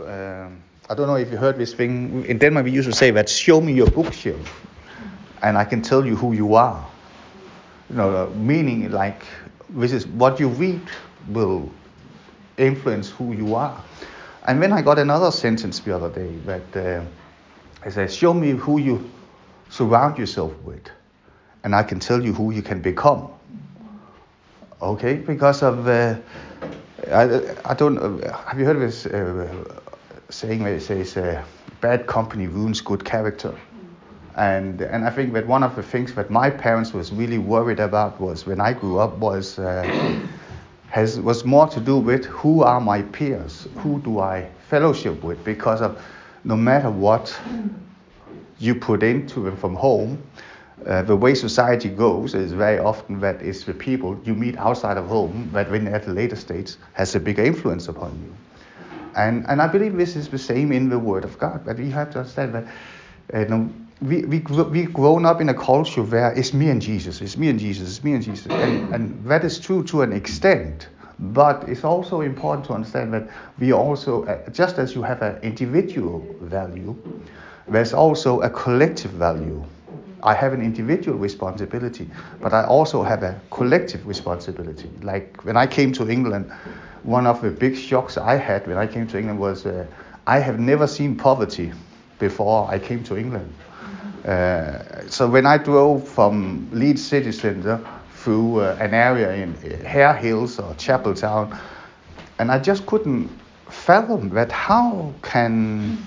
uh, I don't know if you heard this thing. In Denmark, we used to say that show me your bookshelf and I can tell you who you are. You know, meaning like this is what you read will influence who you are. And then I got another sentence the other day that uh, it says, show me who you surround yourself with and I can tell you who you can become. Okay, because of uh, I, I don't uh, have you heard of this uh, saying where it says uh, bad company ruins good character, and and I think that one of the things that my parents was really worried about was when I grew up was uh, has was more to do with who are my peers, who do I fellowship with, because of no matter what you put into them from home, uh, the way society goes is very often that it's the people you meet outside of home that when at a later stage has a bigger influence upon you. And, and I believe this is the same in the Word of God, but we have to understand that uh, you know, we, we, we've grown up in a culture where it's me and Jesus, it's me and Jesus, it's me and Jesus. And, and that is true to an extent. But it's also important to understand that we also, uh, just as you have an individual value, there's also a collective value. I have an individual responsibility, but I also have a collective responsibility. Like when I came to England, one of the big shocks I had when I came to England was uh, I have never seen poverty before I came to England. Uh, so when I drove from Leeds city centre through uh, an area in Harehills or Chapeltown, and I just couldn't fathom that how can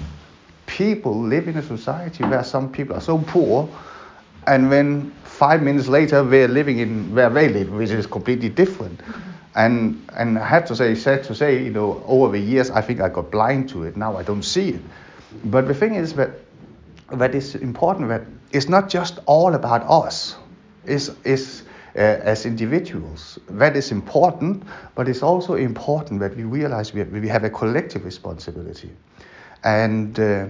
people live in a society where some people are so poor and then five minutes later they're living in where they live, which is completely different. And and I have to say, sad to say, you know, over the years I think I got blind to it. Now I don't see it. But the thing is that that is important that it's not just all about us. It's, it's uh, as individuals. That is important, but it's also important that we realize we have, we have a collective responsibility. And uh,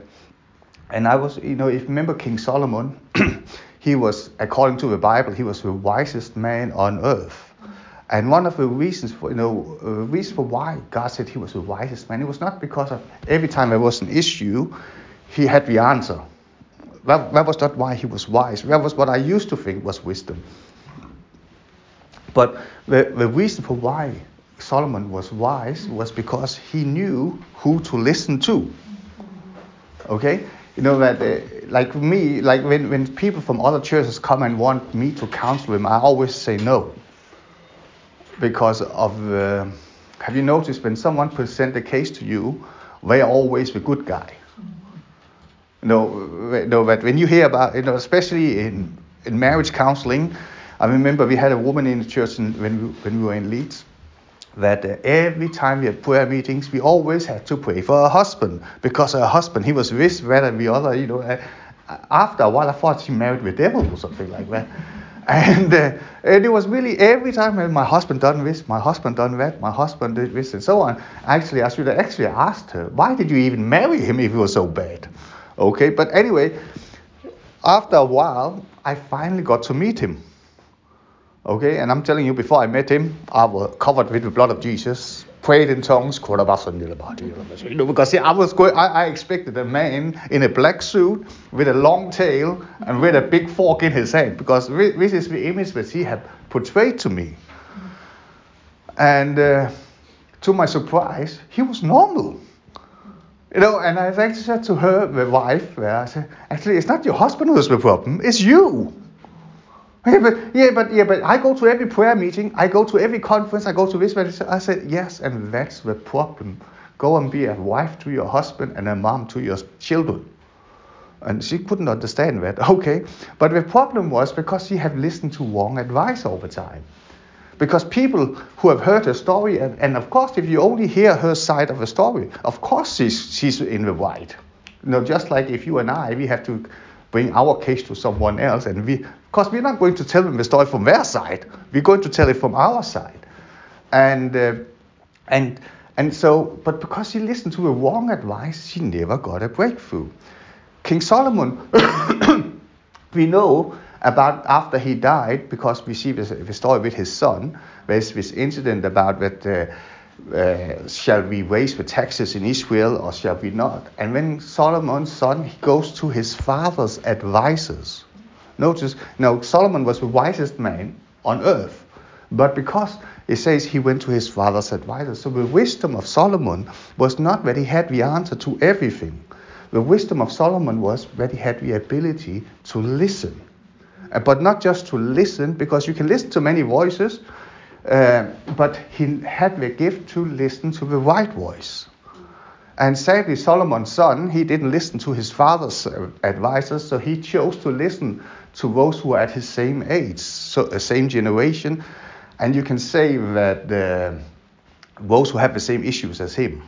and I was, you know, if you remember King Solomon, he was, according to the Bible, he was the wisest man on earth. And one of the reasons for, you know, uh, reason for why God said he was the wisest man, it was not because of every time there was an issue, he had the answer. That, that was not why he was wise. That was what I used to think was wisdom. But the, the reason for why Solomon was wise was because he knew who to listen to. Okay? You know that, uh, like me, like when, when people from other churches come and want me to counsel them, I always say no. Because of, uh, have you noticed when someone presents a case to you, they are always the good guy. Know, you know that when you hear about, you know, especially in, in marriage counseling, I remember we had a woman in the church in, when, we, when we were in Leeds that uh, every time we had prayer meetings, we always had to pray for her husband because her husband, he was this, that, and the other. You know, uh, after a while, I thought she married the devil or something like that. And, uh, and it was really every time my husband done this, my husband done that, my husband did this, and so on. Actually, I should have actually asked her, why did you even marry him if he was so bad? Okay, but anyway, after a while, I finally got to meet him. Okay, and I'm telling you, before I met him, I was covered with the blood of Jesus, prayed in tongues, you know, because see, I was going, I, I, expected a man in a black suit with a long tail and with a big fork in his hand, because this is the image that he had portrayed to me. And uh, to my surprise, he was normal. You know, and I actually said to her, the wife, I said, actually, it's not your husband who's the problem, it's you. Yeah but, yeah, but yeah, but I go to every prayer meeting, I go to every conference, I go to this. I said, yes, and that's the problem. Go and be a wife to your husband and a mom to your children. And she couldn't understand that. Okay, but the problem was because she had listened to wrong advice the time. Because people who have heard her story, and, and of course, if you only hear her side of the story, of course she's, she's in the right. You know, just like if you and I, we have to bring our case to someone else, and we, because we're not going to tell them the story from their side, we're going to tell it from our side, and uh, and and so, but because she listened to the wrong advice, she never got a breakthrough. King Solomon, we know about after he died, because we see this, the story with his son, there's this incident about that. Uh, uh, shall we raise the taxes in Israel or shall we not? And when Solomon's son he goes to his father's advisors, notice now Solomon was the wisest man on earth, but because it says he went to his father's advisors, so the wisdom of Solomon was not that he had the answer to everything. The wisdom of Solomon was that he had the ability to listen, uh, but not just to listen, because you can listen to many voices uh, but he had the gift to listen to the right voice. And sadly, Solomon's son, he didn't listen to his father's uh, advisors, so he chose to listen to those who were at his same age, so the uh, same generation. And you can say that uh, those who have the same issues as him.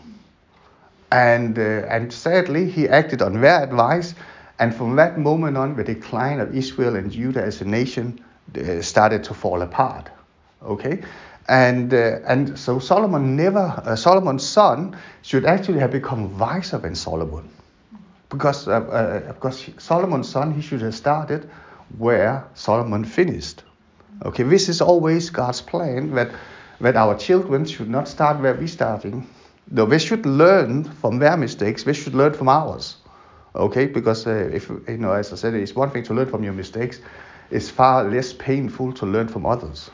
And, uh, and sadly, he acted on their advice. And from that moment on, the decline of Israel and Judah as a nation uh, started to fall apart. Okay, and uh, and so Solomon never Solomon's son should actually have become wiser than Solomon, because uh, uh because Solomon's son he should have started where Solomon finished. Okay, this is always God's plan that that our children should not start where we're starting. No, they should learn from their mistakes. They should learn from ours. Okay, because uh, if you know, as I said, it's one thing to learn from your mistakes. It's far less painful to learn from others.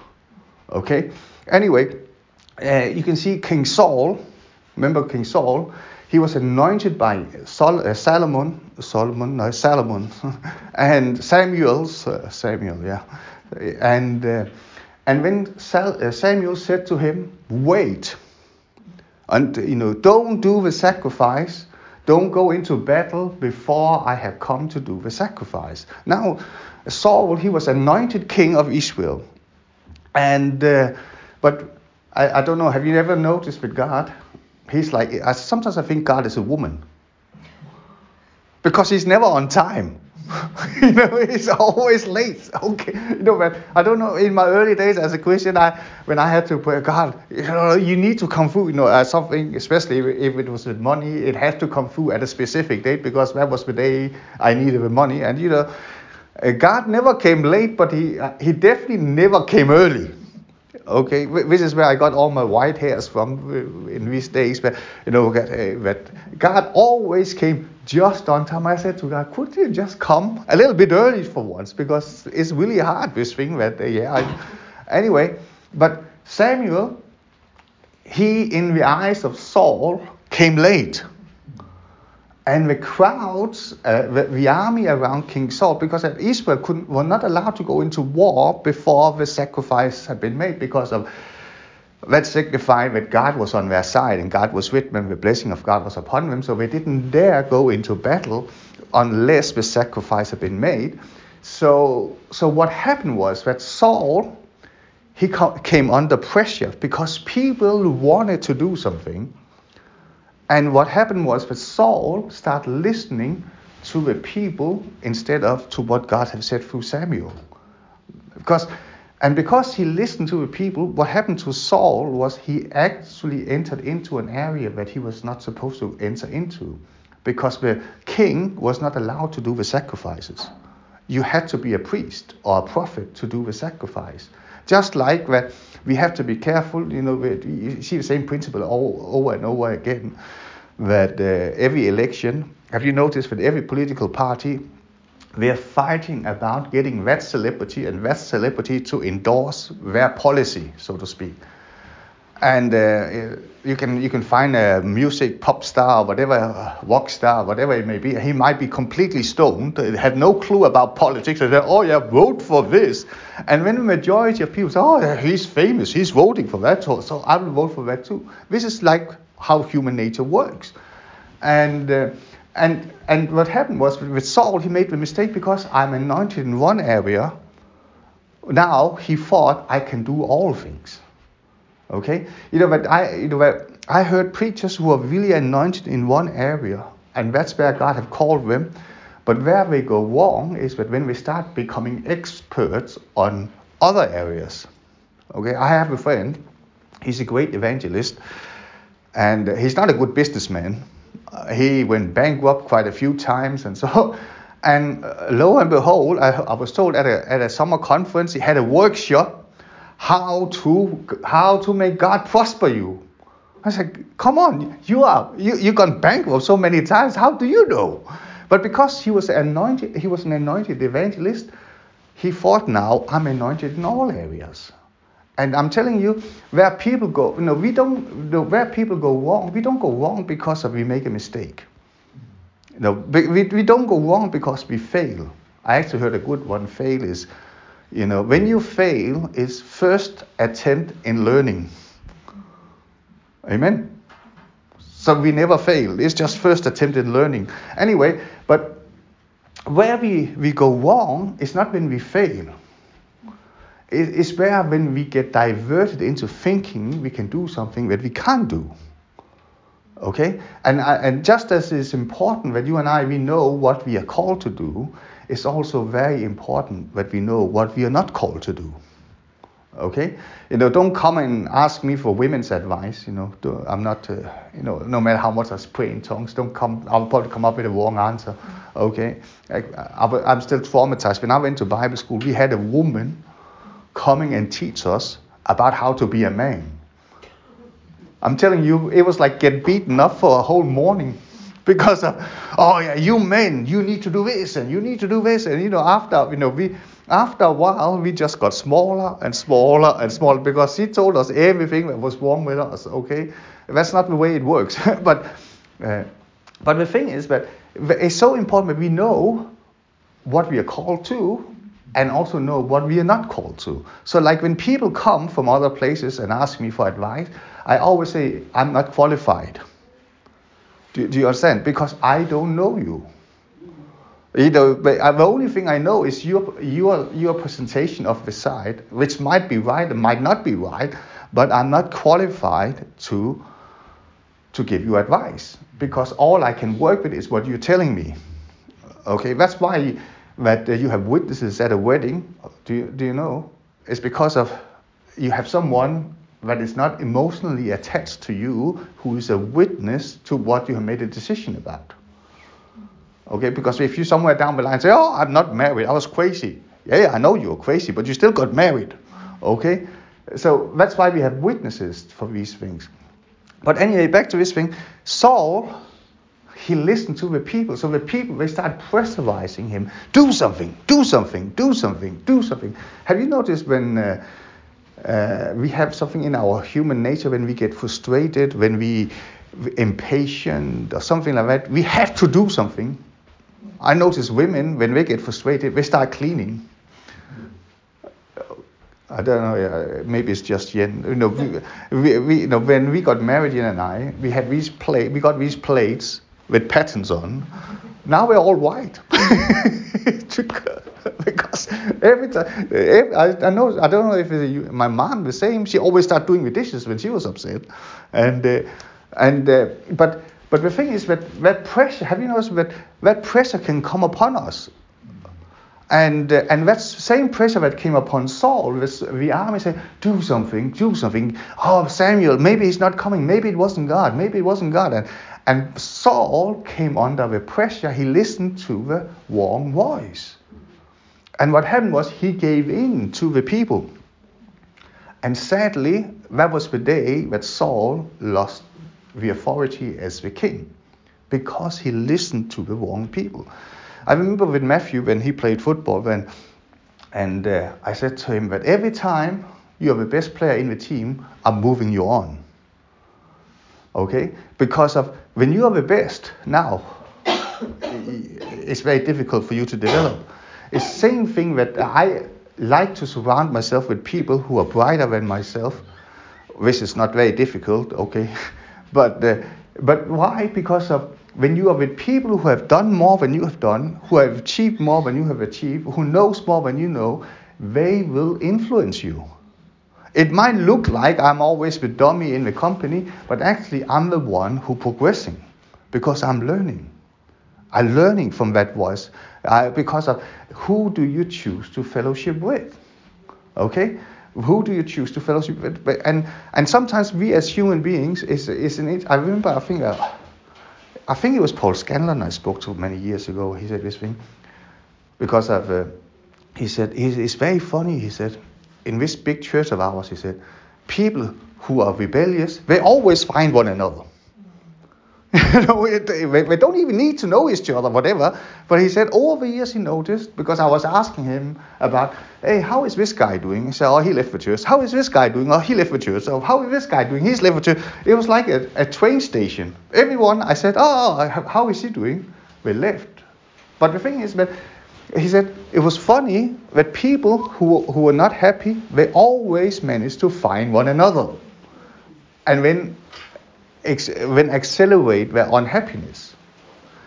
Okay? Anyway, uh, you can see King Saul. Remember King Saul? He was anointed by Sol- uh, Solomon, Solomon, no, Solomon, and Samuel's, uh, Samuel, yeah. And, uh, and when Sal- uh, Samuel said to him, Wait, and you know, don't do the sacrifice, don't go into battle before I have come to do the sacrifice. Now, Saul, he was anointed king of Israel. And uh, but I, I don't know. Have you ever noticed with God? He's like I, sometimes I think God is a woman because he's never on time. you know, he's always late. Okay, you know, but I don't know. In my early days as a Christian, I when I had to pray, God, you know, you need to come through. You know, uh, something, especially if it was with money, it had to come through at a specific date because that was the day I needed the money. And you know, uh, God never came late, but he uh, he definitely never came early. Okay, this is where I got all my white hairs from in these days. But you know eh, that God always came just on time. I said to God, could you just come a little bit early for once because it's really hard this thing. That eh, yeah, I, anyway. But Samuel, he in the eyes of Saul came late. And the crowds, uh, the, the, army around King Saul, because Israel couldn't, were not allowed to go into war before the sacrifice had been made, because of that signified that God was on their side and God was with them, the blessing of God was upon them. So they didn't dare go into battle unless the sacrifice had been made. So, so what happened was that Saul, he came under pressure because people wanted to do something and what happened was that Saul started listening to the people instead of to what God had said through Samuel. Because and because he listened to the people, what happened to Saul was he actually entered into an area that he was not supposed to enter into. Because the king was not allowed to do the sacrifices. You had to be a priest or a prophet to do the sacrifice. Just like that, we have to be careful. You know, you see the same principle over and over again. That uh, every election, have you noticed that every political party, they're fighting about getting that celebrity and that celebrity to endorse their policy, so to speak. And uh, you can you can find a music pop star, whatever rock star, whatever it may be. He might be completely stoned, had no clue about politics, and say, "Oh yeah, vote for this." And when the majority of people say, "Oh, he's famous, he's voting for that, so, so I will vote for that too." This is like how human nature works. And uh, and and what happened was with Saul, he made the mistake because I'm anointed in one area. Now he thought I can do all things. Okay, you know, but I, you know, I heard preachers who are really anointed in one area, and that's where God have called them. But where they go wrong is that when we start becoming experts on other areas. Okay, I have a friend. He's a great evangelist, and he's not a good businessman. Uh, he went bankrupt quite a few times, and so. And uh, lo and behold, I, I was told at a, at a summer conference he had a workshop how to how to make God prosper you. I said, come on, you are you you gone bankrupt so many times. How do you know? But because he was anointed, he was an anointed evangelist. He thought, now I'm anointed in all areas. And I'm telling you, where people go, you know, we don't, where people go wrong, we don't go wrong because of we make a mistake. You know, we, we don't go wrong because we fail. I actually heard a good one. Fail is, you know, when you fail, is first attempt in learning. Amen. So we never fail. It's just first attempt in learning. Anyway, but where we, we go wrong is not when we fail. It's where when we get diverted into thinking we can do something that we can't do. Okay? And, and just as it's important that you and I, we know what we are called to do, it's also very important that we know what we are not called to do. Okay? You know, don't come and ask me for women's advice. You know, I'm not, uh, you know, no matter how much I pray in tongues, don't come, I'll probably come up with a wrong answer. Okay? I, I, I'm still traumatized. When I went to Bible school, we had a woman coming and teach us about how to be a man. I'm telling you, it was like get beaten up for a whole morning because of, oh yeah, you men, you need to do this and you need to do this. And you know, after, you know, we, after a while, we just got smaller and smaller and smaller because she told us everything that was wrong with us. Okay, that's not the way it works. but, uh, but the thing is that it's so important that we know what we are called to and also know what we are not called to. So, like when people come from other places and ask me for advice, I always say, I'm not qualified. Do, do you understand? Because I don't know you. You know, but the only thing I know is your, your, your presentation of the side, which might be right and might not be right, but I'm not qualified to, to give you advice because all I can work with is what you're telling me. Okay, that's why that uh, you have witnesses at a wedding, do you, do you know? It's because of you have someone that is not emotionally attached to you who is a witness to what you have made a decision about. Okay, because if you somewhere down the line say, "Oh, I'm not married. I was crazy." Yeah, I know you were crazy, but you still got married. Okay, so that's why we have witnesses for these things. But anyway, back to this thing. Saul he listened to the people. So the people, they start pressurizing him do something, do something, do something, do something. Have you noticed when uh, uh, we have something in our human nature, when we get frustrated, when we impatient or something like that, we have to do something. I notice women, when they get frustrated, they start cleaning. I don't know. maybe it's just Yen. You know, we, we, you know, when we got married, Yen and I, we had these plate. We got these plates with patterns on. Now we're all white. because every time, every, I, I, know, I don't know if it's, my mom the same. She always start doing the dishes when she was upset, and uh, and uh, but but the thing is that that pressure. Have you noticed that that pressure can come upon us? And uh, and that same pressure that came upon Saul, the army said, "Do something, do something." Oh, Samuel, maybe he's not coming. Maybe it wasn't God. Maybe it wasn't God. And and Saul came under the pressure. He listened to the wrong voice. And what happened was he gave in to the people. And sadly, that was the day that Saul lost the authority as the king because he listened to the wrong people. I remember with Matthew when he played football, then, and uh, I said to him that every time you are the best player in the team, I'm moving you on. Okay? Because of when you are the best now, it's very difficult for you to develop. It's the same thing that I like to surround myself with people who are brighter than myself, which is not very difficult, okay? but uh, but why? Because of when you are with people who have done more than you have done, who have achieved more than you have achieved, who knows more than you know, they will influence you. It might look like I'm always the dummy in the company, but actually I'm the one who progressing because I'm learning. I'm learning from that voice uh, because of who do you choose to fellowship with? Okay, who do you choose to fellowship with? And and sometimes we as human beings is is in it. I remember I think uh, I think it was Paul Scanlon I spoke to many years ago. He said this thing because of uh, he said it's very funny. He said in this big church of ours, he said, people who are rebellious, they always find one another. You know, they don't even need to know each other, whatever. But he said over the years he noticed because I was asking him about, hey, how is this guy doing? He said, oh, he left the church. How is this guy doing? Oh, he left the church. So how is this guy doing? He's left the church. It was like a, a train station. Everyone, I said, oh, oh how is he doing? They left. But the thing is that he said it was funny that people who, who were not happy, they always managed to find one another. And when when accelerate their unhappiness.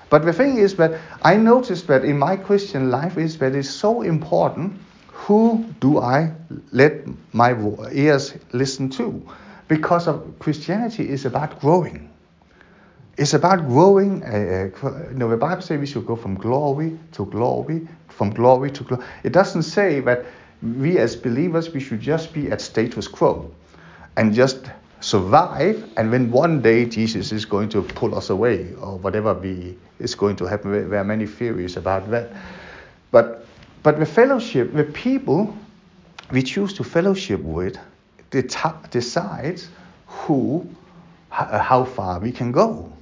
But the thing is that I noticed that in my Christian life is that it's so important who do I let my ears listen to? Because of Christianity is about growing. It's about growing. Uh, you know, the Bible says we should go from glory to glory, from glory to glory. It doesn't say that we as believers we should just be at status quo and just survive, and when one day Jesus is going to pull us away, or whatever be is going to happen. There are many theories about that. But but the fellowship, the people we choose to fellowship with, decides who, how far we can go.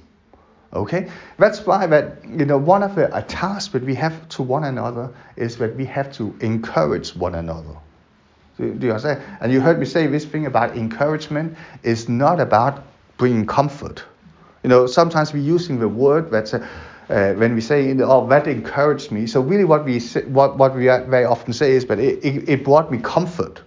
Okay, that's why that you know one of the tasks that we have to one another is that we have to encourage one another. Do, do you understand? And you heard me say this thing about encouragement is not about bringing comfort. You know, sometimes we're using the word that's uh, when we say, "Oh, that encouraged me." So really, what we what what we very often say is, "But it, it, it brought me comfort."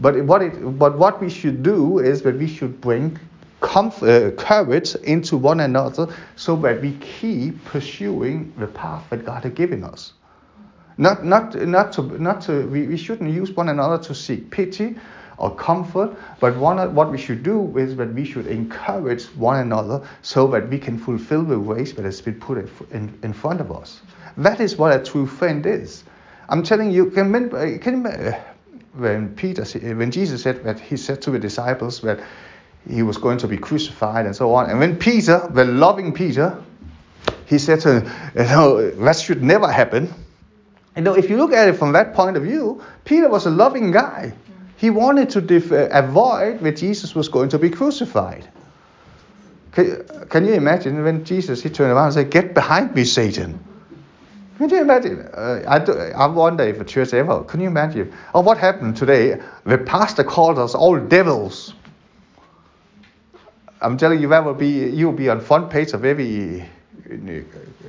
But what it but what we should do is that we should bring comfort, uh, courage into one another, so that we keep pursuing the path that God has given us. Not, not, not to, not to we, we shouldn't use one another to seek pity or comfort, but one, what we should do is that we should encourage one another so that we can fulfill the race that has been put in, in front of us. That is what a true friend is. I'm telling you, can, can, when Peter, when Jesus said that he said to the disciples that he was going to be crucified and so on, and when Peter, the loving Peter, he said to him, you know, that should never happen. Know, if you look at it from that point of view, Peter was a loving guy. He wanted to def- uh, avoid that Jesus was going to be crucified. Can, can, you imagine when Jesus he turned around and said, "Get behind me, Satan"? Can you imagine? Uh, I, do, I wonder if a church ever. Can you imagine? Oh, what happened today? The pastor called us all devils. I'm telling you, that will be you will be on front page of every uh,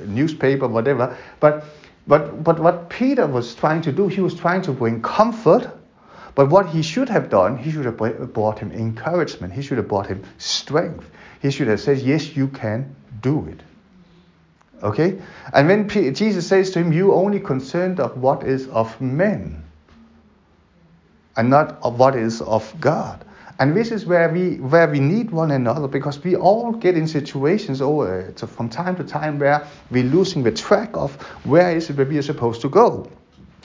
newspaper, whatever. But but, but what Peter was trying to do, he was trying to bring comfort. But what he should have done, he should have brought him encouragement. He should have brought him strength. He should have said, Yes, you can do it. Okay? And when P- Jesus says to him, You only concerned of what is of men and not of what is of God. And this is where we where we need one another because we all get in situations oh, uh, over so from time to time where we're losing the track of where is it that we are supposed to go.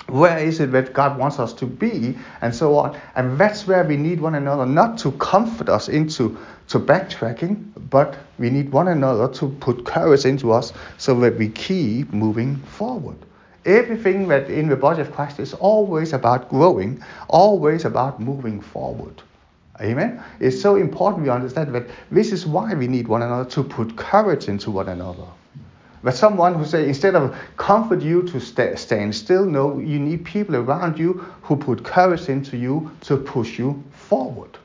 Where is it that God wants us to be, and so on. And that's where we need one another, not to comfort us into to backtracking, but we need one another to put courage into us so that we keep moving forward. Everything that in the body of Christ is always about growing, always about moving forward. Amen. It's so important we understand that this is why we need one another to put courage into one another. But someone who say instead of comfort you to st- stand still, no, you need people around you who put courage into you to push you forward.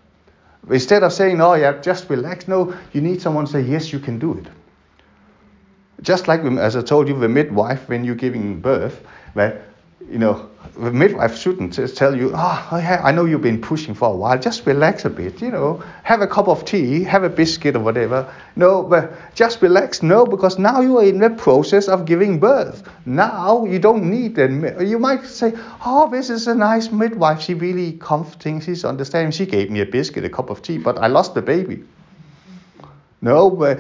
Instead of saying, "Oh yeah, just relax," no, you need someone to say, "Yes, you can do it." Just like as I told you, the midwife when you're giving birth, that you know the midwife shouldn't just tell you, ah, oh, I know you've been pushing for a while. Just relax a bit, you know. Have a cup of tea, have a biscuit or whatever. No, but just relax. No, because now you are in the process of giving birth. Now you don't need them. You might say, oh, this is a nice midwife. She really comforting. She's understanding. She gave me a biscuit, a cup of tea, but I lost the baby. No, but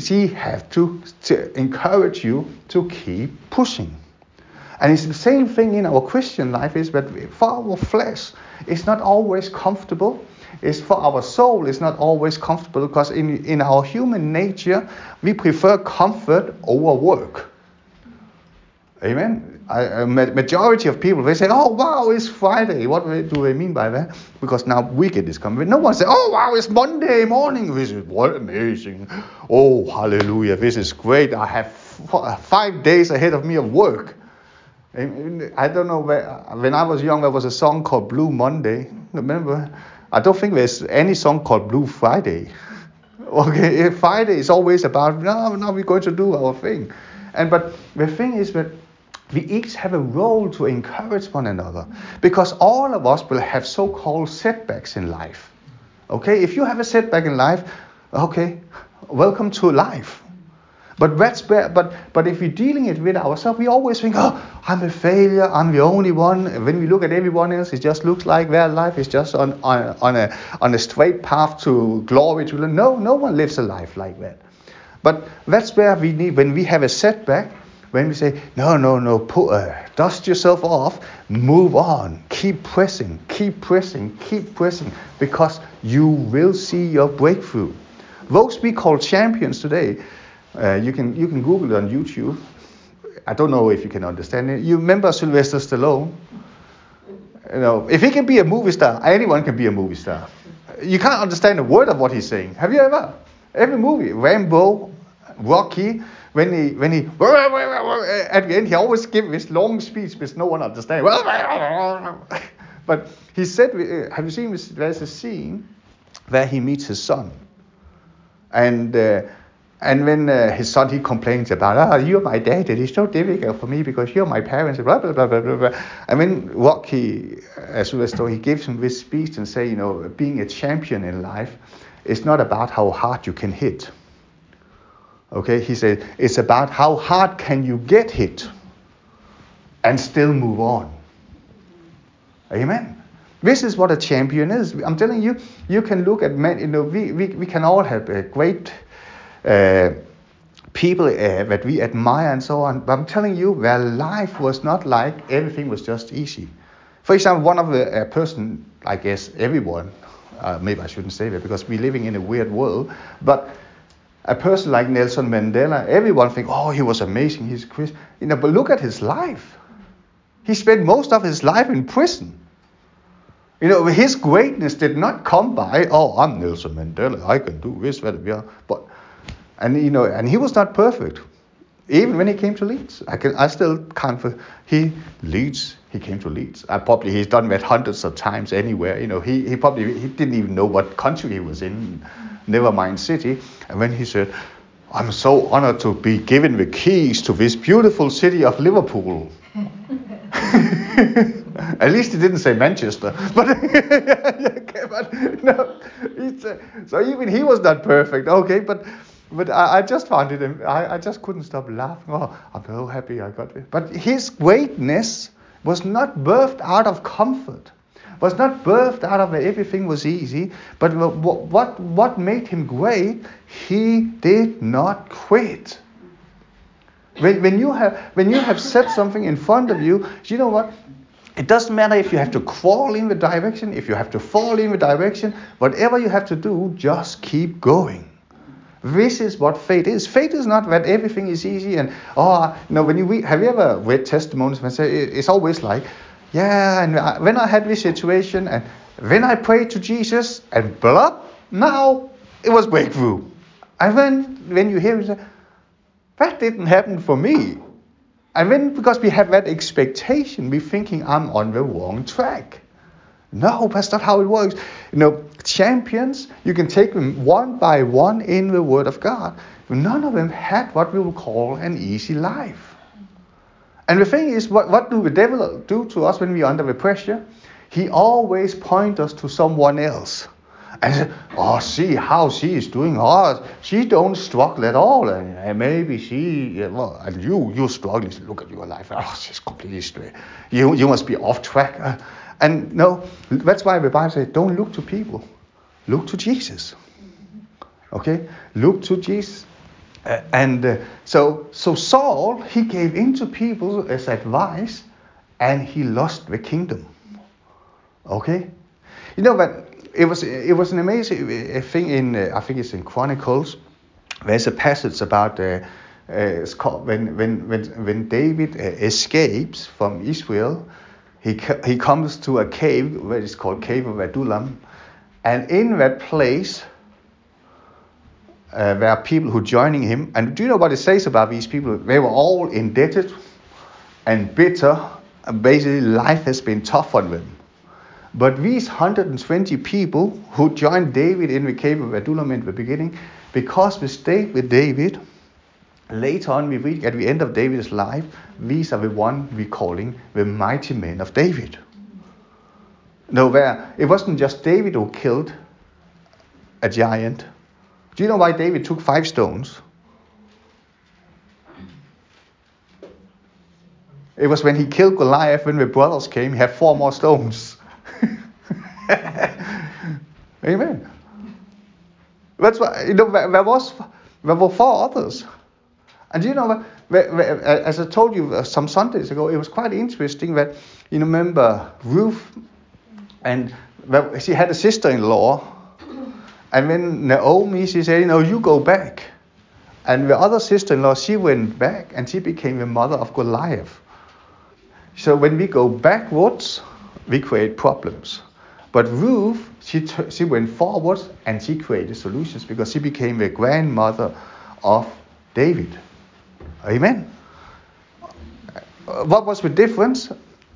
she have to, to encourage you to keep pushing. And it's the same thing in our Christian life is that for our flesh, it's not always comfortable. It's for our soul, it's not always comfortable because in, in our human nature, we prefer comfort over work. Amen. I, a majority of people they say, "Oh wow, it's Friday." What do they mean by that? Because now weekend is coming. No one say, "Oh wow, it's Monday morning." This is what amazing. Oh hallelujah, this is great. I have five days ahead of me of work. I don't know where, when I was young, there was a song called Blue Monday. Remember? I don't think there's any song called Blue Friday. Okay, eh, Friday is always about no, now we're going to do our thing, and but the thing is that we each have a role to encourage one another because all of us will have so-called setbacks in life. Okay, if you have a setback in life, okay, welcome to life. But that's but but if we're dealing it with ourselves, we always think, oh, I'm a failure. I'm the only one. When we look at everyone else, it just looks like their life is just on on, on a on a straight path to glory. No, no one lives a life like that. But that's where we need when we have a setback. When we say, no, no, no, put, uh, dust yourself off, move on, keep pressing, keep pressing, keep pressing, because you will see your breakthrough. Those we call champions today, uh, you can you can Google it on YouTube. I don't know if you can understand it. You remember Sylvester Stallone? You know, if he can be a movie star, anyone can be a movie star. You can't understand a word of what he's saying. Have you ever? Every movie, Rambo, Rocky, when he when he at the end he always gives this long speech which no one understands. but he said, uh, have you seen this? There's a scene where he meets his son, and. Uh, and when uh, his son he complains about, ah, you're my dad, it is so difficult for me because you're my parents, blah blah blah blah blah. And when Rocky, as well as though he gives him this speech and say, you know, being a champion in life is not about how hard you can hit. Okay, he said it's about how hard can you get hit and still move on. Amen. This is what a champion is. I'm telling you, you can look at men. You know, we, we, we can all have a great people uh, that we admire and so on. But I'm telling you, their life was not like everything was just easy. For example, one of the uh, person, I guess everyone, uh, maybe I shouldn't say that because we're living in a weird world, but a person like Nelson Mandela, everyone think, oh, he was amazing, he's Christian. You know, but look at his life. He spent most of his life in prison. You know, his greatness did not come by, oh, I'm Nelson Mandela, I can do this, that, but and you know, and he was not perfect. Even when he came to Leeds, I can I still can't. For, he Leeds, he came to Leeds. I probably he's done that hundreds of times anywhere. You know, he, he probably he didn't even know what country he was in, never mind city. And when he said, "I'm so honored to be given the keys to this beautiful city of Liverpool." At least he didn't say Manchester, but, okay, but no, so even he was not perfect. Okay, but but I, I, just found it, I, I just couldn't stop laughing. Oh, I'm so happy I got it. But his greatness was not birthed out of comfort, was not birthed out of everything was easy. But what, what, what made him great, he did not quit. When, when, you have, when you have set something in front of you, you know what? It doesn't matter if you have to crawl in the direction, if you have to fall in the direction, whatever you have to do, just keep going. This is what faith is. Faith is not that everything is easy and oh no. When you read, have you ever read testimonies? When say it's always like, yeah, and when I had this situation and when I prayed to Jesus and blah, now it was breakthrough. And then when you hear it, that didn't happen for me. And then because we have that expectation, we're thinking I'm on the wrong track. No, that's not how it works. You know, champions, you can take them one by one in the Word of God. None of them had what we would call an easy life. And the thing is, what, what do the devil do to us when we're under the pressure? He always points us to someone else. And oh, see how she is doing. Oh, she don't struggle at all. And maybe she, well, and you, you struggling. Look at your life. Oh, she's completely straight. You, you must be off track. And no, that's why the Bible says, don't look to people, look to Jesus. Okay, look to Jesus. Uh, and uh, so, so Saul, he gave in to people as advice, and he lost the kingdom. Okay, you know, but it was it was an amazing thing in uh, I think it's in Chronicles. There's a passage about uh, uh, when, when, when, when David uh, escapes from Israel, he, comes to a cave, where it's called Cave of Adullam, and in that place, uh, there are people who joining him. And do you know what it says about these people? They were all indebted and bitter. And basically, life has been tough on them. But these 120 people who joined David in the cave of Adullam in the beginning, because we stayed with David, later on we read at the end of David's life, these are the one we calling the mighty men of David. No, where it wasn't just David who killed a giant. Do you know why David took five stones? It was when he killed Goliath, when the brothers came, he had four more stones. Amen. That's why, you know, there, was, there were four others. And you know, as I told you uh, some Sundays ago, it was quite interesting that, you remember Ruth, and she had a sister-in-law, and when Naomi, she said, you know, you go back. And the other sister-in-law, she went back, and she became the mother of Goliath. So when we go backwards, we create problems. But Ruth, she, t- she went forwards and she created solutions because she became the grandmother of David. Amen. What was the difference?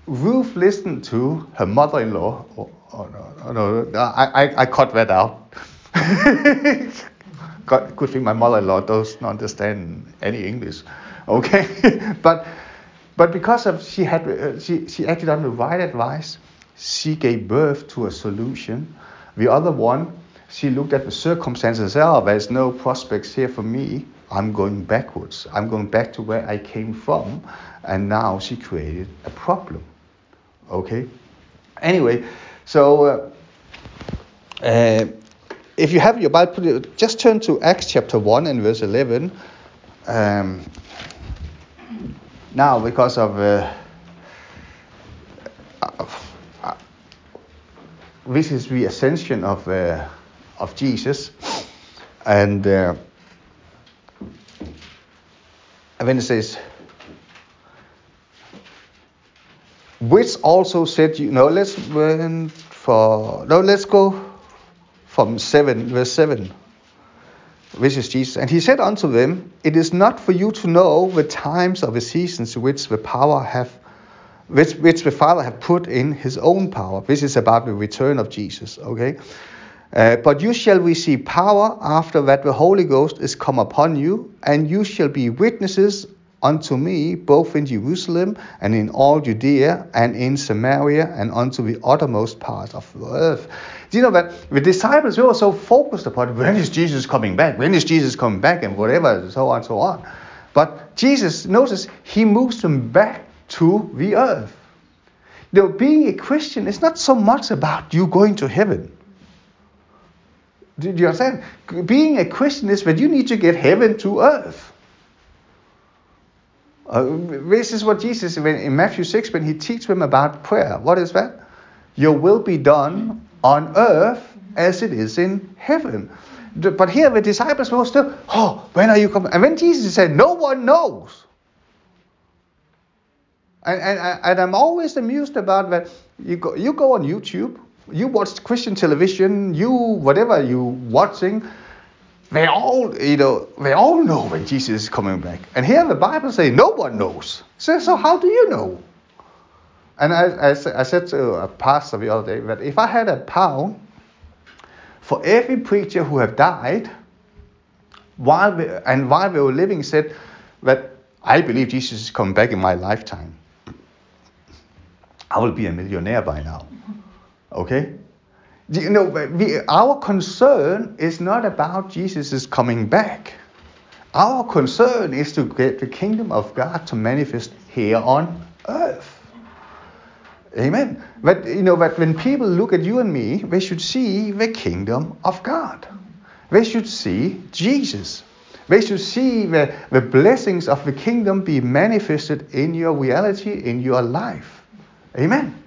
Ruth listened to her mother-in-law. Oh, oh no, no, I, I, I cut that out. God, good thing my mother-in-law doesn't understand any English. Okay, but but because of she had uh, she she acted on the right advice, she gave birth to a solution. The other one, she looked at the circumstances "Oh, there's no prospects here for me. I'm going backwards. I'm going back to where I came from. And now she created a problem. Okay? Anyway, so uh, uh, if you have your Bible, just turn to Acts chapter 1 and verse 11. Um, now, because of. Uh, uh, this is the ascension of, uh, of Jesus. And and then it says, which also said, you know, let's went for, no, let's go from 7, verse 7. Which is Jesus. And he said unto them, It is not for you to know the times of the seasons which the power have which, which the Father have put in his own power. This is about the return of Jesus, okay? Uh, but you shall receive power after that the Holy Ghost is come upon you, and you shall be witnesses unto me both in Jerusalem and in all Judea and in Samaria and unto the uttermost part of the earth. Do you know that the disciples were so focused upon when is Jesus coming back? When is Jesus coming back? And whatever, so on and so on. But Jesus, notice, he moves them back to the earth. You know, being a Christian is not so much about you going to heaven. Do you understand? Being a Christian is that you need to get heaven to earth. Uh, this is what Jesus, when, in Matthew 6, when he teaches them about prayer, what is that? Your will be done on earth as it is in heaven. But here the disciples were still, oh, when are you coming? And when Jesus said, no one knows. And, and, and I'm always amused about that. You go, you go on YouTube, you watch Christian television, you whatever you watching, they all you know they all know when Jesus is coming back. And here the Bible says no one knows. So so how do you know? And I, I, I said to a pastor the other day that if I had a pound for every preacher who have died while we, and while they were living said that I believe Jesus is coming back in my lifetime. I will be a millionaire by now. Okay? You know, we, our concern is not about Jesus' coming back. Our concern is to get the kingdom of God to manifest here on earth. Amen. But you know, but when people look at you and me, they should see the kingdom of God. They should see Jesus. They should see the, the blessings of the kingdom be manifested in your reality, in your life. Amen.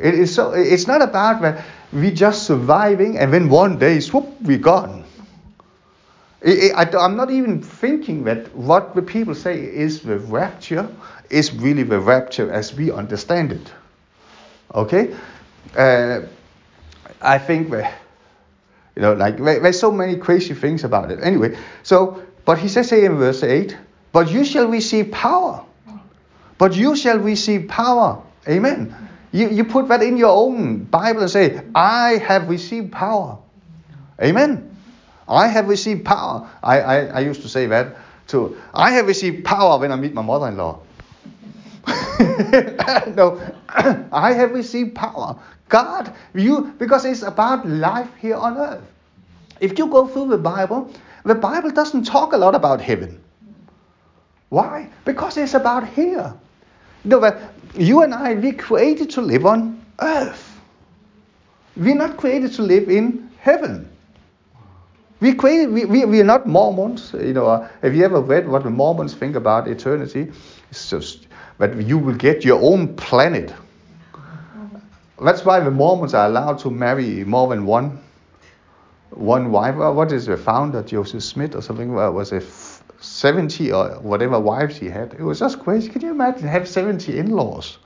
It is so. It's not about that we just surviving and then one day, swoop, we're gone. I, am not even thinking that what the people say is the rapture is really the rapture as we understand it. Okay? Uh, I think that, you know, like there's so many crazy things about it. Anyway, so, but he says here in verse 8, but you shall receive power. But you shall receive power. Amen. You, you put that in your own Bible and say, I have received power. Amen. I have received power. I, I, I used to say that too. I have received power when I meet my mother in law. no, I have received power. God, you, because it's about life here on earth. If you go through the Bible, the Bible doesn't talk a lot about heaven. Why? Because it's about here. You, know, you and I, we're created to live on earth. We're not created to live in heaven. We created, we, we, we are not Mormons. You know, uh, have you ever read what the Mormons think about eternity? It's just that you will get your own planet. That's why the Mormons are allowed to marry more than one one wife. What is the founder, Joseph Smith or something? Was it 70 or whatever wives he had? It was just crazy. Can you imagine have 70 in-laws?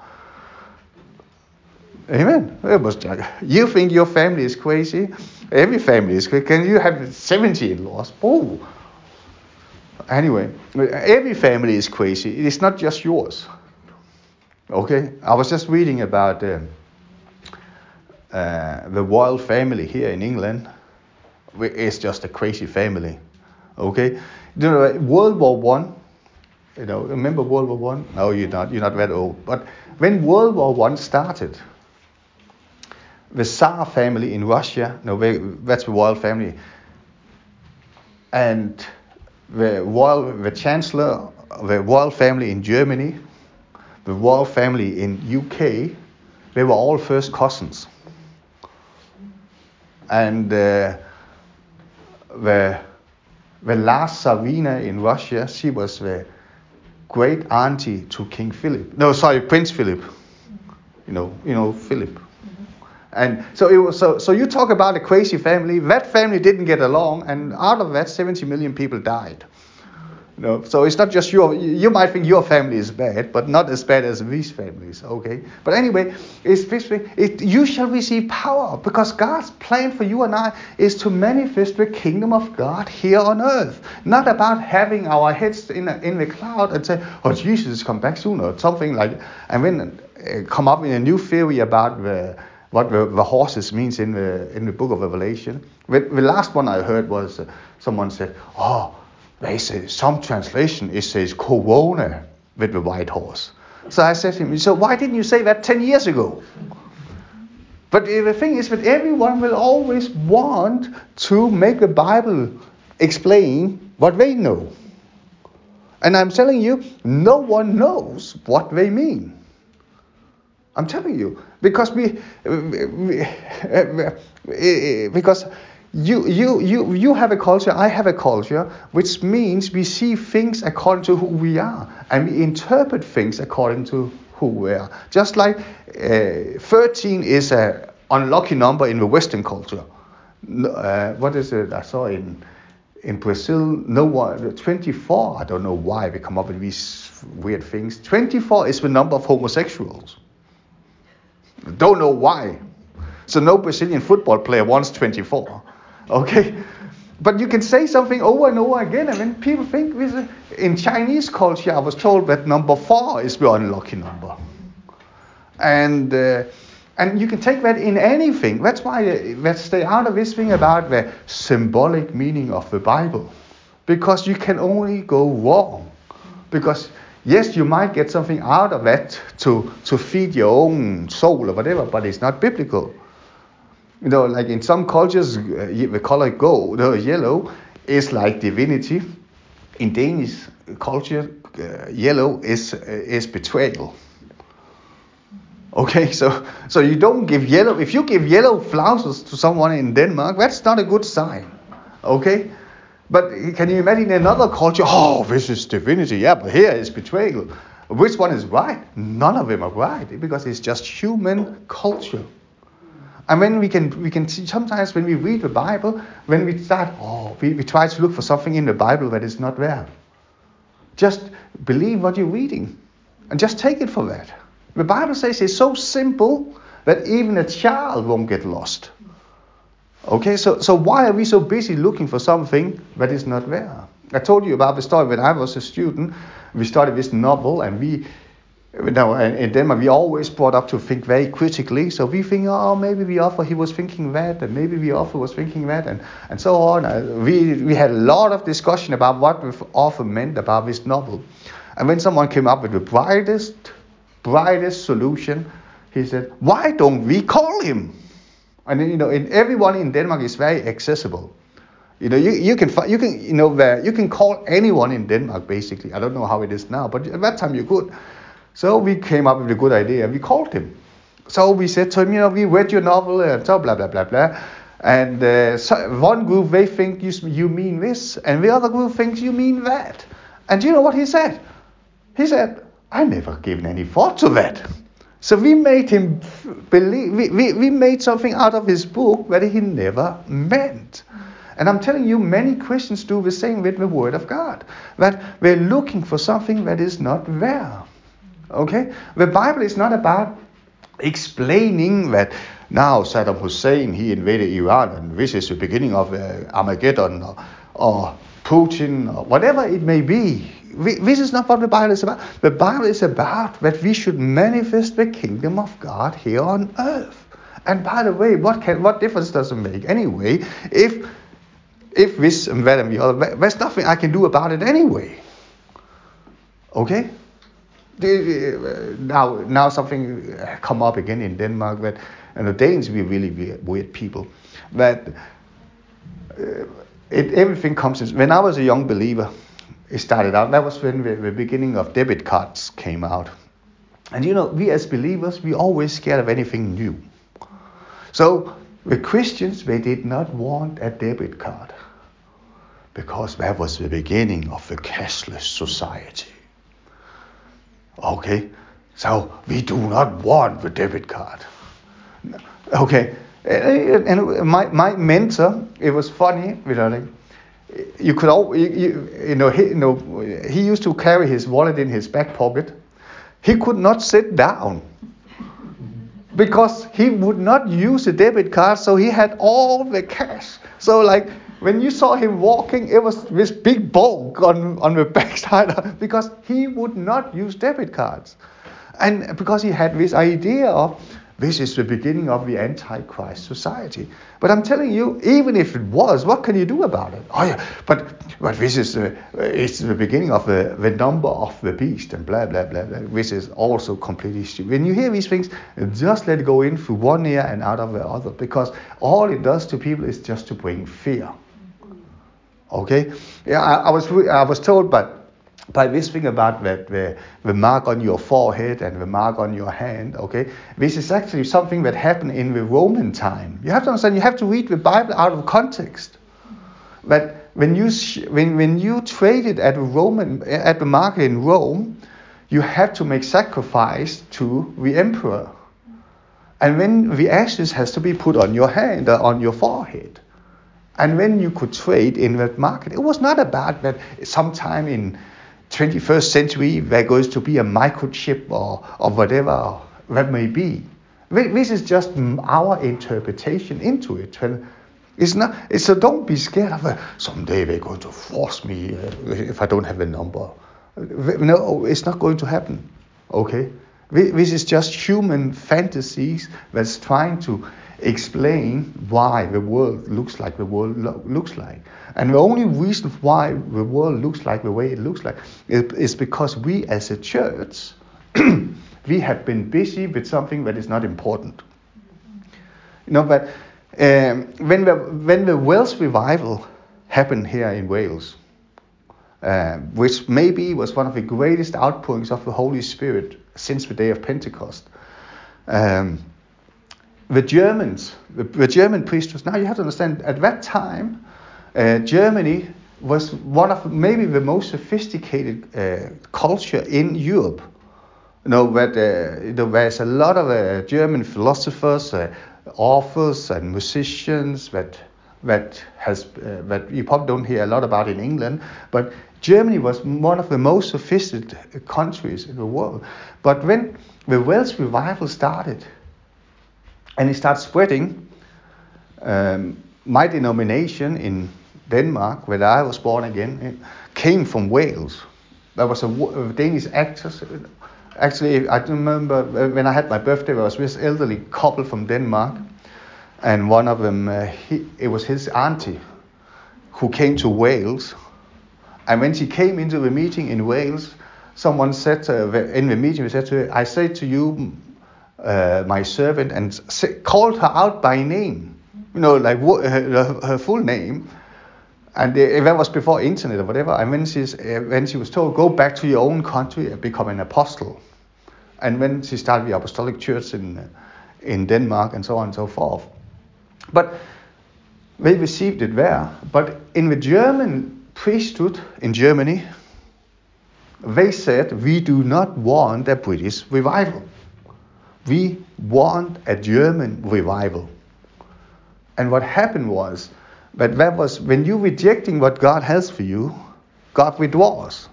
Amen. It was just—you think your family is crazy? Every family is crazy. Can you have 70 in-laws? Oh. Anyway, every family is crazy. It's not just yours. Okay, I was just reading about uh, uh, the royal family here in England. It's just a crazy family. Okay, you know, World War One. You know, remember World War One? No, you're not. You're not that old. But when World War One started, the Tsar family in Russia, no, that's the royal family, and the royal, the chancellor, the royal family in Germany, the royal family in UK, they were all first cousins. And uh, the, the last Tsarina in Russia, she was the great auntie to King Philip. No, sorry, Prince Philip. You know, you know Philip. Mm-hmm. And so it was so so you talk about a crazy family. That family didn't get along, and out of that, 70 million people died. So it's not just your. You might think your family is bad, but not as bad as these families. Okay. But anyway, it's this It, you shall receive power because God's plan for you and I is to manifest the kingdom of God here on earth. Not about having our heads in in the cloud and say, "Oh, Jesus come back soon" or something like, and then uh, come up with a new theory about the what the, the, horses means in the in the book of Revelation. The, the last one I heard was uh, someone said, "Oh, they say some translation it says Corona with the white horse." So I said to him, "So why didn't you say that ten years ago?" But the thing is that everyone will always want to make the Bible explain what they know. And I'm telling you, no one knows what they mean. I'm telling you because we, we because you you you you have a culture, I have a culture, which means we see things according to who we are, and we interpret things according to who we are. Just like uh, 13 is a unlucky number in the Western culture. Uh, what is it? I saw in in Brazil, no one, 24. I don't know why we come up with these weird things. 24 is the number of homosexuals. Don't know why. So no Brazilian football player wants 24. Okay? But you can say something over and over again, and then people think this is, in Chinese culture, I was told that number four is the unlucky number. And uh, and you can take that in anything. That's why uh, let's stay out of this thing about the symbolic meaning of the Bible. Because you can only go wrong. Because Yes, you might get something out of that to, to feed your own soul or whatever, but it's not biblical. You know, like in some cultures, uh, the color gold or yellow is like divinity. In Danish culture, uh, yellow is uh, is betrayal. Okay, so so you don't give yellow. If you give yellow flowers to someone in Denmark, that's not a good sign. Okay, but can you imagine another culture? Oh, this is divinity. Yeah, but here is betrayal. Which one is right? None of them are right because it's just human culture. And when we can, we can see sometimes when we read the Bible, when we start, oh, we, we try to look for something in the Bible that is not there. Just believe what you're reading and just take it for that. The Bible says it's so simple that even a child won't get lost. Okay, so, so why are we so busy looking for something that is not there? I told you about the story when I was a student. We studied this novel, and we, now in Denmark, we always brought up to think very critically. So we think, oh, maybe the author he was thinking that, and maybe the author was thinking that, and, and so on. Uh, we we had a lot of discussion about what the author meant about this novel. And when someone came up with the brightest, brightest solution, he said, why don't we call him? And you know, in, everyone in Denmark is very accessible. You know, you, you can you can you know you can call anyone in Denmark basically. I don't know how it is now, but at that time you could. So we came up with a good idea. We called him. So we said to him, you know, we read your novel and so blah blah blah blah. And uh, so one group they think you you mean this, and the other group thinks you mean that. And you know what he said? He said, I never given any thought to that. So we made him believe, we, we, we made something out of his book that he never meant. And I'm telling you, many Christians do the same with the Word of God. That we're looking for something that is not there. Okay? The Bible is not about explaining that now Saddam Hussein, he invaded Iran and this is the beginning of uh, Armageddon or, or Putin or whatever it may be this is not what the Bible is about. The Bible is about that we should manifest the kingdom of God here on earth. And by the way, what can what difference does it make anyway? If if this and that and the other, there's nothing I can do about it anyway. Okay? Now, now something come up again in Denmark that, and the Danes we really weird, weird people. That uh, it, everything comes in. When I was a young believer, it started out. That was when the, the beginning of debit cards came out. And you know, we as believers, we always scared of anything new. So the Christians, they did not want a debit card because that was the beginning of the cashless society. Okay, so we do not want the debit card. Okay, and my, my mentor, it was funny, you like, you could all you, you, know he you know he used to carry his wallet in his back pocket. He could not sit down because he would not use a debit card, so he had all the cash. So like when you saw him walking, it was this big bulk on on the backside because he would not use debit cards, and because he had this idea of this is the beginning of the Antichrist society. But I'm telling you, even if it was, what can you do about it? Oh yeah, but but this is uh, it's the beginning of the, the number of the beast and blah blah blah blah. This is also completely stupid. When you hear these things, just let it go in through one ear and out of the other, because all it does to people is just to bring fear. Okay? Yeah, I, I was I was told, but by this thing about the, the, the, mark on your forehead and the mark on your hand, okay, this is actually something that happened in the Roman time. You have to understand, you have to read the Bible out of context. But when you, when, when you traded at, a Roman, at the market in Rome, you had to make sacrifice to the emperor. And then the ashes has to be put on your hand, uh, on your forehead. And when you could trade in that market, it was not about that sometime in 21st century there goes to be a microchip or, or whatever that may be. This is just our interpretation into it. It's not. It's, so don't be scared of it. Someday they're going to force me uh, if I don't have a number. No, it's not going to happen. Okay. This is just human fantasies that's trying to explain why the world looks like the world lo- looks like. And the only reason why the world looks like the way it looks like is because we as a church, we have been busy with something that is not important. You know, but um, when, the, when the Welsh revival happened here in Wales, uh, which maybe was one of the greatest outpourings of the Holy Spirit since the day of Pentecost, um, the Germans, the, the German was. now you have to understand, at that time, uh, Germany was one of maybe the most sophisticated uh, culture in Europe. You know that uh, there's a lot of uh, German philosophers, uh, authors and musicians that that has uh, that you probably don't hear a lot about in England, but Germany was one of the most sophisticated countries in the world. But when the Welsh revival started, and it started spreading, um, my denomination in Denmark, where I was born again, came from Wales. There was a, a Danish actor. Actually, I remember when I had my birthday, there was this elderly couple from Denmark, and one of them, uh, he, it was his auntie, who came to Wales. And when she came into the meeting in Wales, someone said in the meeting, we said to her, I say to you, uh, my servant, and called her out by name, you know, like her, her full name. And that was before internet or whatever. And when, she's, uh, when she was told, go back to your own country and become an apostle. And when she started the apostolic church in, in Denmark and so on and so forth. But they received it there. But in the German priesthood in Germany, they said, we do not want a British revival. We want a German revival. And what happened was that that was when you're rejecting what God has for you, God withdraws.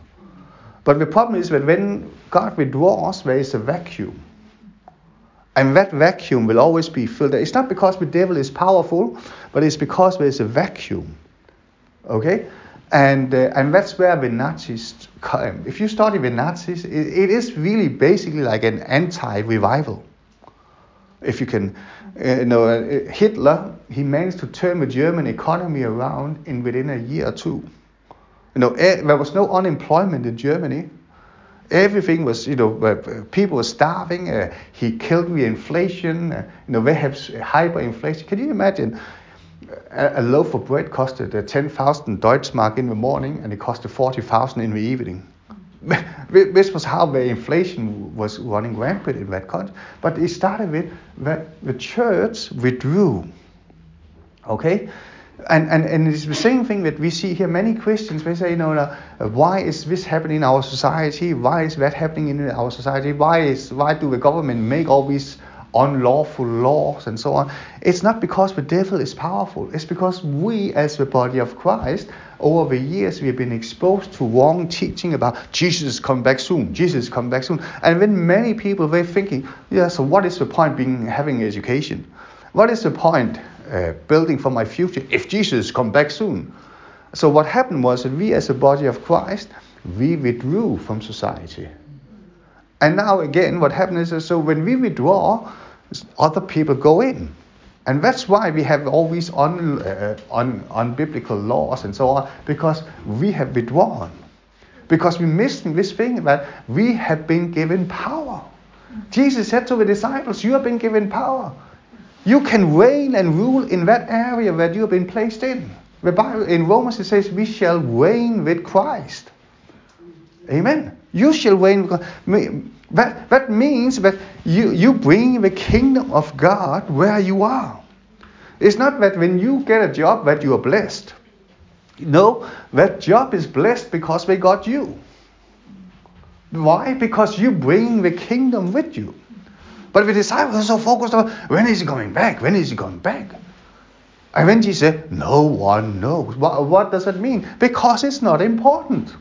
But the problem is that when God withdraws, there is a vacuum. And that vacuum will always be filled. It's not because the devil is powerful, but it's because there is a vacuum. Okay? And, uh, and that's where the Nazis come. If you study the Nazis, it, it is really basically like an anti revival. If you can, uh, you know, uh, Hitler, he managed to turn the German economy around in within a year or two. You know, there was no unemployment in Germany. Everything was, you know, uh, people were starving. Uh, he killed the inflation. Uh, you know, they have hyperinflation. Can you imagine? A, loaf of bread costed uh, 10,000 Deutschmark in the morning, and it costed 40,000 in the evening. this was how the inflation was running rampant in that country. But it started with that the church withdrew. Okay, and, and, and it's the same thing that we see here. Many Christians, they say, you know, why is this happening in our society? Why is that happening in our society? Why is why do the government make all these unlawful laws and so on? It's not because the devil is powerful. It's because we, as the body of Christ, over the years we have been exposed to wrong teaching about Jesus come back soon. Jesus come back soon. And then many people they're thinking, yeah, so what is the point being having education? What is the point uh, building for my future if Jesus come back soon. So what happened was that we as a body of Christ, we withdrew from society. And now again, what happens is so when we withdraw, other people go in. And that's why we have all these un, uh, un, unbiblical laws and so on, because we have withdrawn. Because we're missing this thing that we have been given power. Jesus said to the disciples, You have been given power. You can reign and rule in that area that you have been placed in. The Bible, in Romans it says, We shall reign with Christ. Amen. You shall reign That, that means that you, you bring the kingdom of God where you are. It's not that when you get a job that you are blessed. No, that job is blessed because they got you. Why? Because you bring the kingdom with you. But the disciples are so focused on when is he coming back? When is he coming back? And when Jesus said, No one knows. What, what does that mean? Because it's not important.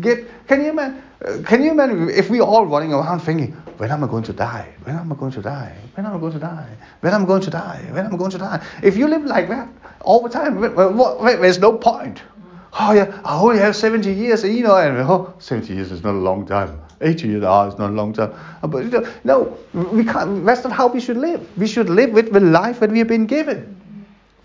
Get, can you imagine? Can you imagine if we all running around thinking, when am I going to die? When am I going to die? When am I going to die? When am I going to die? When am I going to die? If you live like that all the time, there's no point. Oh yeah, I only have 70 years, you know, and oh, 70 years is not a long time. 80 years oh, is not a long time. Uh, but you know, no, we can't. That's not how we should live. We should live with the life that we have been given.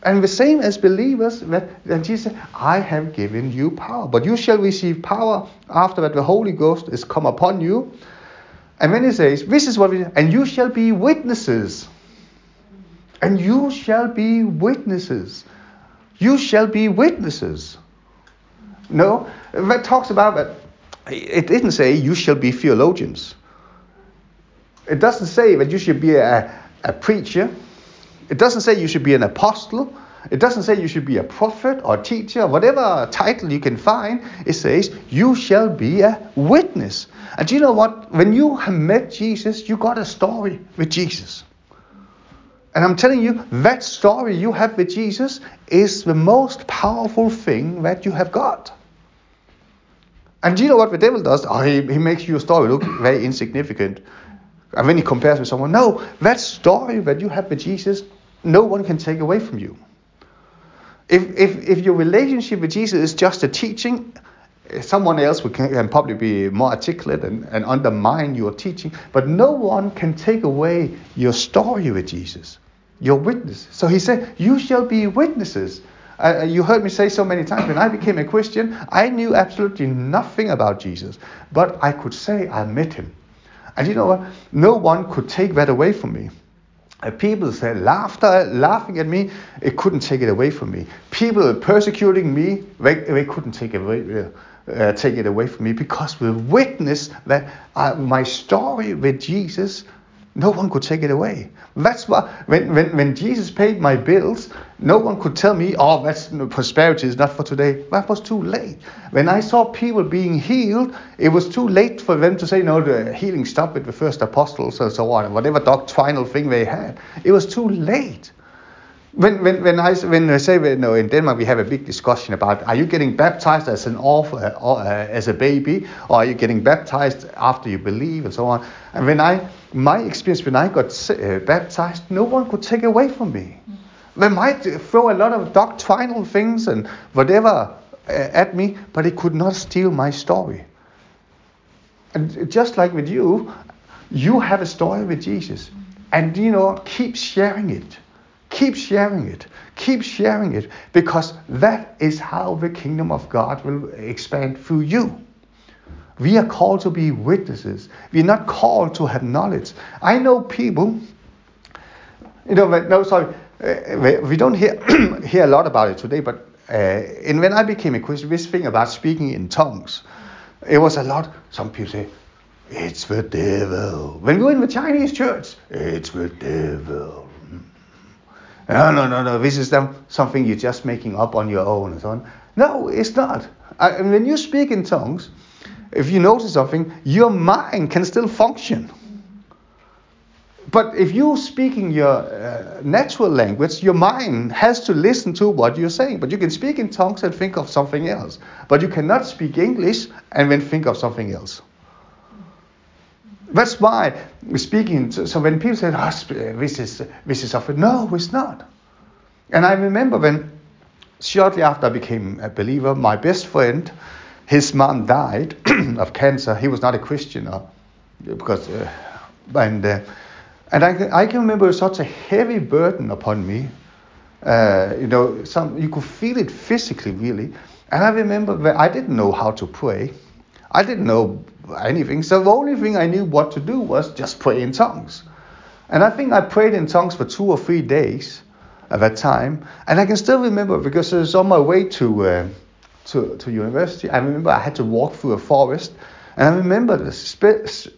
And the same as believers, that, that Jesus said, I have given you power. But you shall receive power after that the Holy Ghost is come upon you. And then he says, This is what we and you shall be witnesses. And you shall be witnesses. You shall be witnesses. No, that talks about that. It didn't say you shall be theologians. It doesn't say that you should be a, a preacher. It doesn't say you should be an apostle. It doesn't say you should be a prophet or teacher, whatever title you can find. It says you shall be a witness. And you know what? When you have met Jesus, you got a story with Jesus. And I'm telling you, that story you have with Jesus is the most powerful thing that you have got. And do you know what the devil does? Oh, he, he makes your story look very insignificant. And when he compares with someone, no, that story that you have with Jesus, no one can take away from you. If, if, if your relationship with Jesus is just a teaching, someone else can, probably be more articulate and, and undermine your teaching, but no one can take away your story with Jesus, your witness. So he said, You shall be witnesses. Uh, you heard me say so many times when I became a Christian, I knew absolutely nothing about Jesus, but I could say I met him. And you know what? No one could take that away from me. People said laughter, laughing at me, it couldn't take it away from me. People persecuting me, they, they couldn't take it away. Uh, take it away from me because we witnessed that uh, my story with Jesus no one could take it away. That's why when, when, when Jesus paid my bills, no one could tell me, oh, that's prosperity is not for today. That was too late. When I saw people being healed, it was too late for them to say, no, the healing stopped with the first apostles and so on, whatever doctrinal thing they had. It was too late. When, when, when, I, when I say, you know, in Denmark we have a big discussion about are you getting baptized as an off, uh, uh, as a baby, or are you getting baptized after you believe, and so on. And when I, my experience when I got uh, baptized, no one could take away from me. They might throw a lot of doctrinal things and whatever uh, at me, but it could not steal my story. And just like with you, you have a story with Jesus, and you know, keep sharing it Keep sharing it. Keep sharing it because that is how the kingdom of God will expand through you. We are called to be witnesses. We're not called to have knowledge. I know people, you know, no, sorry, uh, we don't hear, hear a lot about it today, but uh, and when I became a Christian, this thing about speaking in tongues, it was a lot. Some people say, it's the devil. When we are in the Chinese church, it's the devil no, no, no, no, this is something you're just making up on your own and so on. No, it's not. I, when you speak in tongues, if you notice something, your mind can still function. But if you're speaking your uh, natural language, your mind has to listen to what you're saying. But you can speak in tongues and think of something else. But you cannot speak English and then think of something else. That's why we're speaking. So when people say, oh, this is this is of no, it's not. And I remember when shortly after I became a believer, my best friend, his mom died of cancer. He was not a Christian, uh, because uh, and uh, and I, I can remember such a heavy burden upon me. Uh, you know, some you could feel it physically, really. And I remember that I didn't know how to pray. I didn't know anything. So the only thing I knew what to do was just pray in tongues. And I think I prayed in tongues for two or three days at that time. And I can still remember because it was on my way to, uh, to, to university. I remember I had to walk through a forest. And I remember this,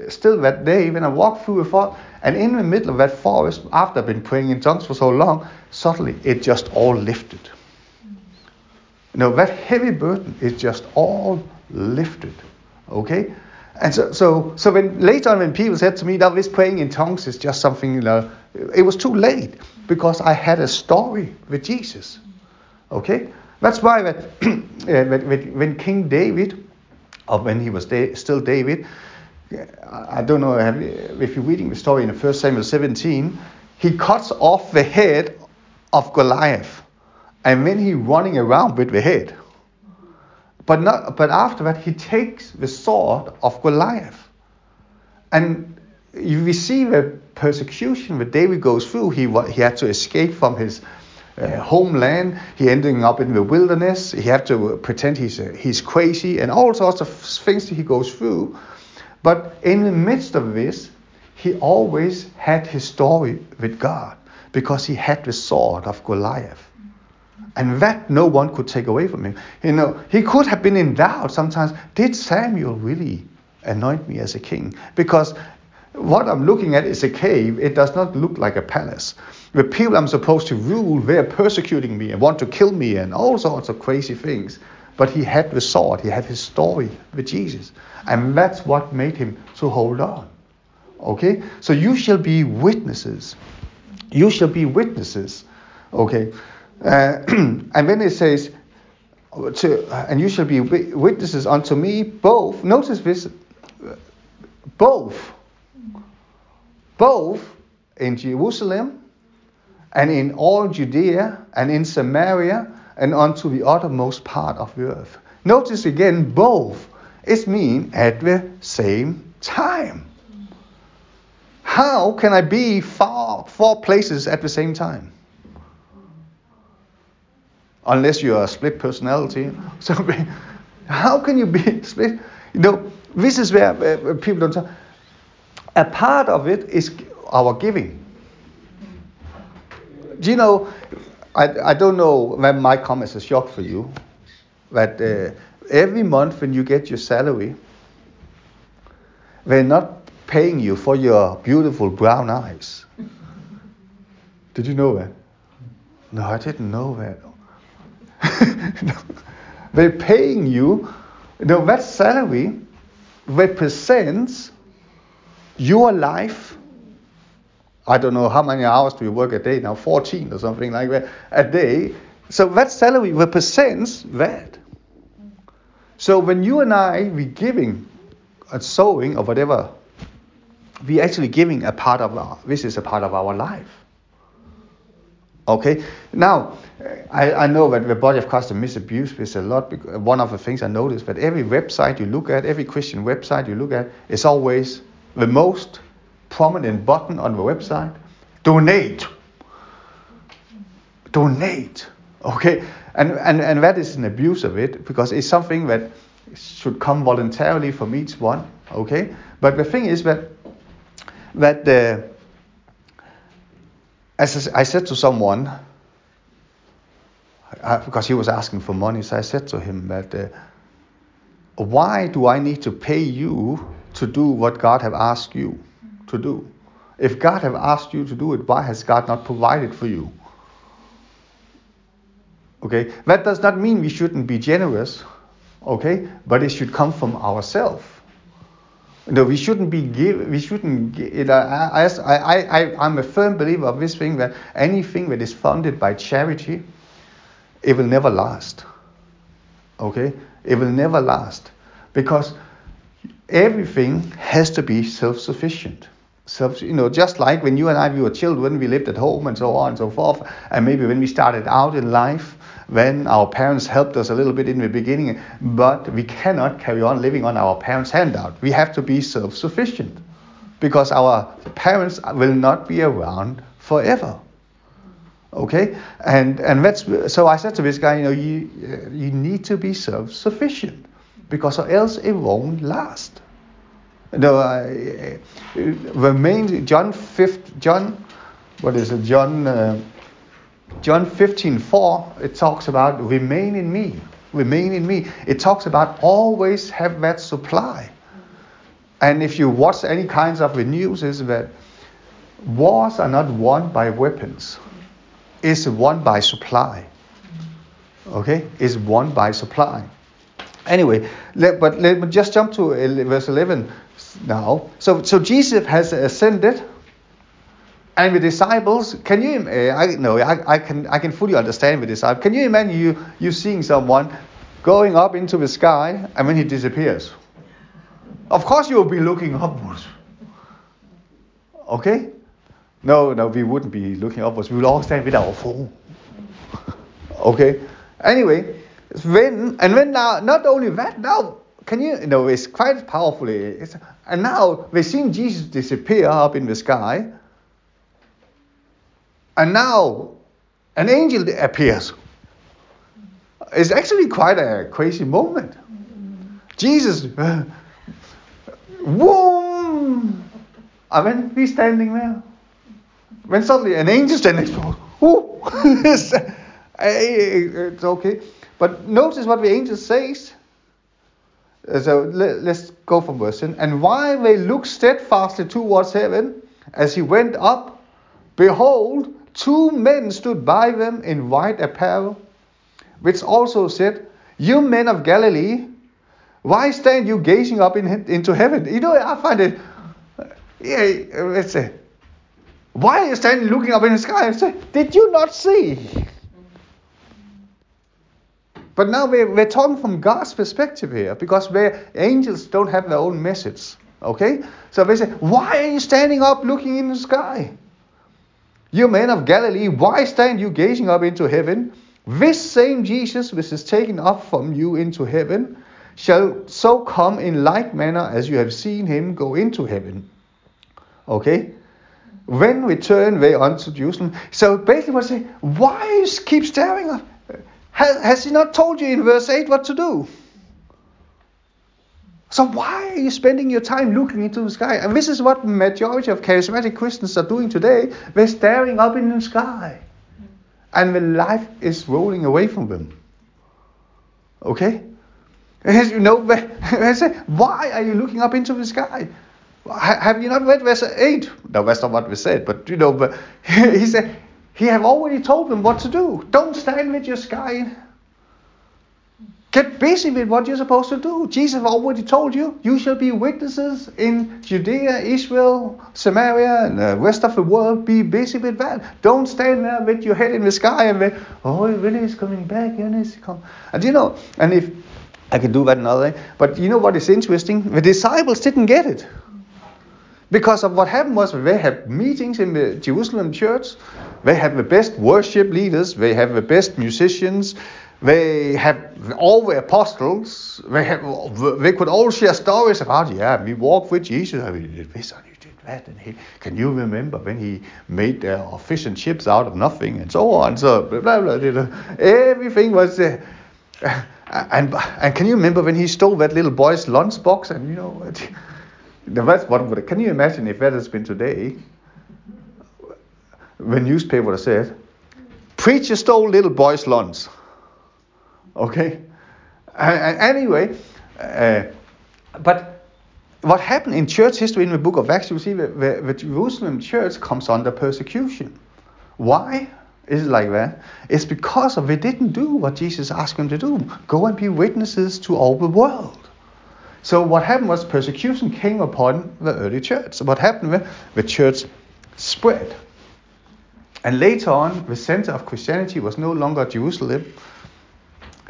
still that day when I walked through a forest, and in the middle of that forest, after I've been praying in tongues for so long, suddenly it just all lifted. You know, that heavy burden is just all lifted. Okay? And so, so, so when later on when people said to me that this praying in tongues is just something, you know, it was too late because I had a story with Jesus. Okay? That's why that, uh, when, when King David, or when he was da- still David, I don't know if you're reading the story in 1 Samuel 17, he cuts off the head of Goliath. And then he running around with the head. But, not, but after that, he takes the sword of Goliath. And we see the persecution that David goes through. He, he had to escape from his uh, homeland. He ending up in the wilderness. He had to pretend he's, uh, he's crazy and all sorts of things he goes through. But in the midst of this, he always had his story with God because he had the sword of Goliath. And that no one could take away from him. You know, he could have been in doubt sometimes. Did Samuel really anoint me as a king? Because what I'm looking at is a cave. It does not look like a palace. The people I'm supposed to rule, they're persecuting me and want to kill me and all sorts of crazy things. But he had the sword, he had his story with Jesus. And that's what made him to hold on. Okay? So you shall be witnesses You shall be witnesses. Okay. Uh, and then it says, to, and you shall be witnesses unto me both. Notice this both. Both in Jerusalem and in all Judea and in Samaria and unto the uttermost part of the earth. Notice again, both. It means at the same time. How can I be far, four places at the same time? Unless you're a split personality. So, how can you be split? You know, this is where people don't. A part of it is our giving. Do you know? I, I don't know when might come as a shock for you, but uh, every month when you get your salary, they're not paying you for your beautiful brown eyes. Did you know that? No, I didn't know that. They're paying you, you know, that salary represents your life. I don't know how many hours do you work a day now, 14 or something like that, a day. So that salary represents that. So when you and I, we giving and sowing or whatever we actually giving a part of our, this is a part of our life. Okay, now I, I know that the body of Christ misabused this a lot. One of the things I noticed that every website you look at, every Christian website you look at, is always the most prominent button on the website: donate. Donate. Okay, and, and and that is an abuse of it because it's something that should come voluntarily from each one. Okay, but the thing is that that uh, as I said to someone, I, because he was asking for money, so I said to him that uh, why do I need to pay you to do what God have asked you to do? If God have asked you to do it, why has God not provided for you? Okay, that does not mean we shouldn't be generous, okay, but it should come from ourselves. No, we shouldn't be give. We shouldn't. You know, I, I, I, I'm a firm believer of this thing that anything that is funded by charity, it will never last. Okay, it will never last because everything has to be self-sufficient. Self, you know, just like when you and I we were children, we lived at home and so on and so forth, and maybe when we started out in life, when our parents helped us a little bit in the beginning, but we cannot carry on living on our parents' handout. We have to be self sufficient because our parents will not be around forever. Okay, and and that's so I said to this guy, you know, you you need to be self sufficient because or else it won't last. No, uh, the main John fifth John, what is it? John. Uh, John 15, 4, it talks about remain in me. Remain in me. It talks about always have that supply. And if you watch any kinds of the news, is that wars are not won by weapons. It's won by supply. Okay? It's won by supply. Anyway, let, but let me just jump to verse 11 now. So, so Jesus has ascended and the disciples, can you? Uh, I no, I, I can I can fully understand the disciples. Can you imagine you you seeing someone going up into the sky and when he disappears? Of course, you will be looking upwards. Okay? No, no, we wouldn't be looking upwards. We would all stand with our phone. okay? Anyway, when and when now, not only that, now can you, you know, it's quite powerfully. It's, and now we've seen Jesus disappear up in the sky, and now an angel appears. It's actually quite a crazy moment. Jesus, uh, boom! And when he's standing there, when suddenly an angel standing next to him, it's, it's okay. But notice what the angel says. So let, us go from verse 10. And while they looked steadfastly towards heaven, as he went up, behold, two men stood by them in white apparel, which also said, You men of Galilee, why stand you gazing up in, into heaven? You know, I find it, yeah, let's say, Why are you standing looking up in the sky and say, Did you not see? But now we're, we're talking from God's perspective here because where angels don't have their own message. Okay? So they say, Why are you standing up looking in the sky? You men of Galilee, why stand you gazing up into heaven? This same Jesus which is taken up from you into heaven shall so come in like manner as you have seen him go into heaven. Okay? When we turn way unto Jerusalem. So basically what I say, why keep staring? Has, has he not told you in verse 8 what to do? So why are you spending your time looking into the sky? And this is what majority of charismatic Christians are doing today. They're staring up in the sky. And the life is rolling away from them. Okay? As you know, I say, why are you looking up into the sky? Have you not read verse 8? No, that's not what we said, but you know, but he said, he have already told them what to do. Don't stand with your sky. Get busy with what you're supposed to do. Jesus already told you, you shall be witnesses in Judea, Israel, Samaria, and the rest of the world. Be busy with that. Don't stand there with your head in the sky and then, oh, it really is coming back? When is coming? And you know, and if I can do that another day, but you know what is interesting? The disciples didn't get it. Because of what happened was they had meetings in the Jerusalem church, they have the best worship leaders, they have the best musicians, they have all the apostles, they have they could all share stories about yeah, we walked with Jesus, and we did this and he did that, and he can you remember when he made uh, fish and chips out of nothing and so on, so blah blah blah. Everything was. Uh, and and can you remember when he stole that little boy's lunchbox and you know that's what can you imagine if that has been today? The newspaper said, preacher stole little boy's lunch. Okay? And, anyway, uh, but what happened in church history in the book of Acts, you see the, the, the Jerusalem church comes under persecution. Why? is it like that? It's because of they didn't do what Jesus asked them to do. Go and be witnesses to all the world. So what happened was persecution came upon the early church. So what happened was the church spread. And later on, the center of Christianity was no longer Jerusalem,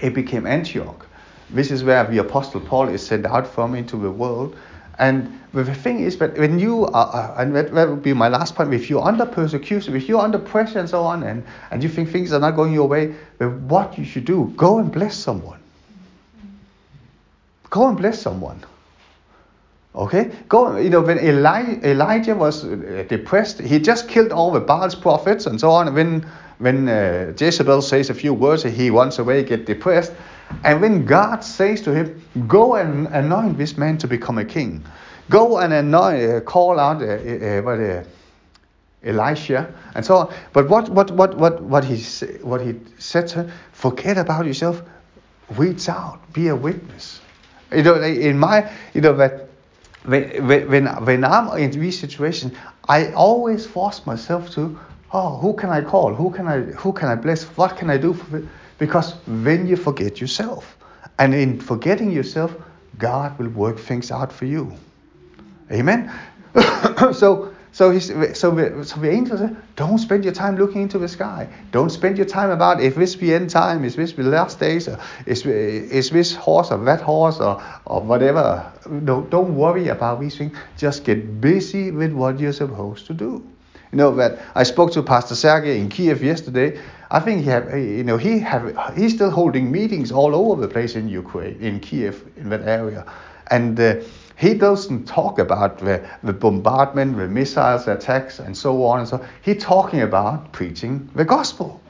it became Antioch. This is where the Apostle Paul is sent out from into the world. And the thing is that when you are, and that, that would be my last point, if you're under persecution, if you're under pressure and so on, and, and you think things are not going your way, then what you should do, go and bless someone. Go and bless someone. Okay, go. You know, when Eli, Elijah was uh, depressed, he just killed all the Baal's prophets and so on. When when uh, Jezebel says a few words, he runs away, get depressed. And when God says to him, "Go and anoint this man to become a king," go and anoint, uh, call out uh, uh, what, uh, Elisha and so on. But what what what what what he what he said to him, forget about yourself, reach out, be a witness. You know, in my you know that when, when, when I'm in these situations, I always force myself to, oh, who can I call? Who can I, who can I bless? What can I do? For, because when you forget yourself, and in forgetting yourself, God will work things out for you. Amen. so so, he's, so, the, so the angel said, don't spend your time looking into the sky. Don't spend your time about if this be end time, is this the last days, or is, is this horse or that horse or, or whatever. No, don't worry about these things. Just get busy with what you're supposed to do. You know that I spoke to Pastor Sergey in Kiev yesterday. I think he have, you know, he have, he's still holding meetings all over the place in Ukraine, in Kiev, in that area, and. Uh, he doesn't talk about the, the bombardment, the missiles, attacks, and so on and so. He's talking about preaching the gospel,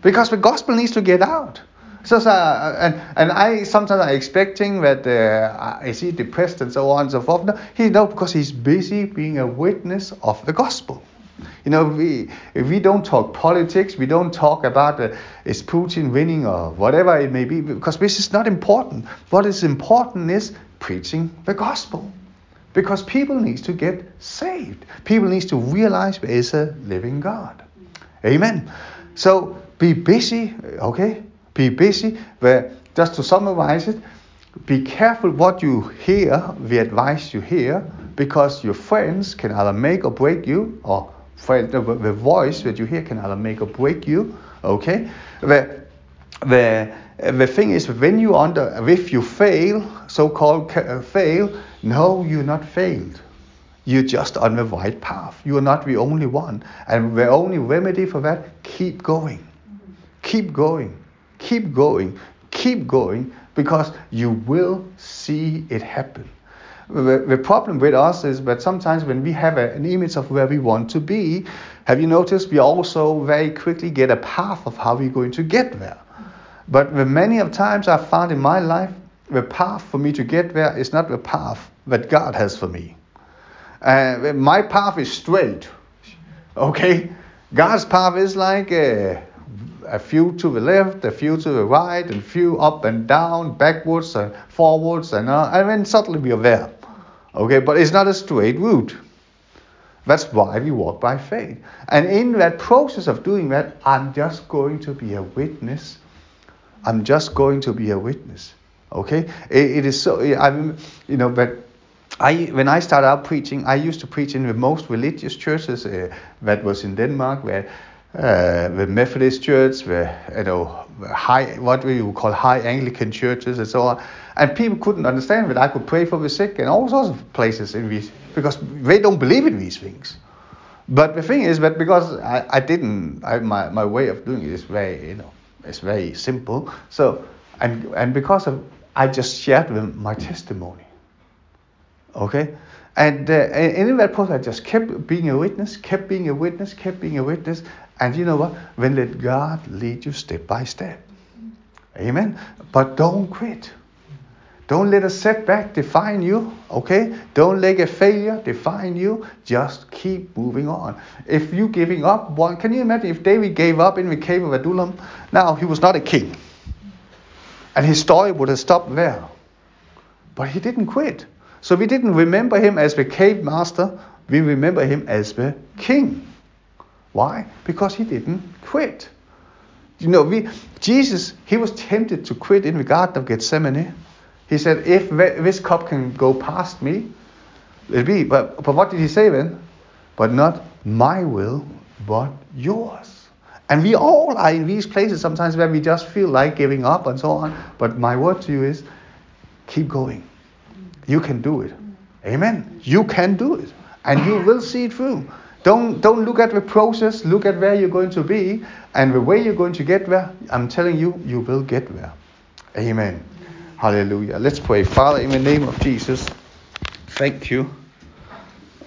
because the gospel needs to get out. So, uh, and and I sometimes I'm expecting that uh, is he depressed and so on and so forth. No, he no because he's busy being a witness of the gospel. You know, we if we don't talk politics, we don't talk about uh, is Putin winning or whatever it may be, because this is not important. What is important is preaching the gospel. Because people need to get saved. People need to realize there is a living God. Amen. So be busy, okay? Be busy. Where, just to summarize it, be careful what you hear, the advice you hear, because your friends can either make or break you, or For the, the voice that you hear can either make or break you. Okay. The, the, the thing is, when you under, if you fail, so-called uh, fail, no, you're not failed. You're just on the right path. You are not the only one. And the only remedy for that, keep going. Keep going. Keep going. Keep going because you will see it happen. The, problem with us is that sometimes when we have a, an image of where we want to be, have you noticed we also very quickly get a path of how we're going to get there. But the many of times I've found in my life, the path for me to get there is not the path that God has for me. Uh, my path is straight. Okay? God's path is like a, a few to the left, a few to the right, and few up and down, backwards and forwards, and, uh, and then suddenly we are there. Okay? But it's not a straight route. That's why we walk by faith. And in that process of doing that, I'm just going to be a witness. I'm just going to be a witness. Okay? it, it is so, I mean, you know, but I, when I started out preaching, I used to preach in the most religious churches uh, that was in Denmark, where uh, the Methodist Church, the you know high what we would call high Anglican churches and so on, and people couldn't understand that I could pray for the sick in all sorts of places in these because they don't believe in these things. But the thing is that because I, I didn't, I, my my way of doing it is very you know it's very simple. So and and because of I just shared them my testimony. Okay? And, uh, and in that process, I just kept being a witness, kept being a witness, kept being a witness. And you know what? Then let God lead you step by step. Amen? But don't quit. Don't let a setback define you, okay? Don't let a failure define you. Just keep moving on. If you giving up, one, can you imagine if David gave up in the cave of Adullam? Now he was not a king, and his story would have stopped there. But he didn't quit. So we didn't remember him as the cave master, we remember him as the king. Why? Because he didn't quit. You know, we, Jesus, he was tempted to quit in the Garden of Gethsemane. He said, if this cup can go past me, let be. But, but what did he say then? But not my will, but yours. And we all are in these places sometimes where we just feel like giving up and so on. But my word to you is keep going. You can do it. Amen. You can do it. And you will see it through. Don't, don't look at the process, look at where you're going to be and the way you're going to get there. I'm telling you, you will get there. Amen. Hallelujah. Let's pray. Father, in the name of Jesus, thank you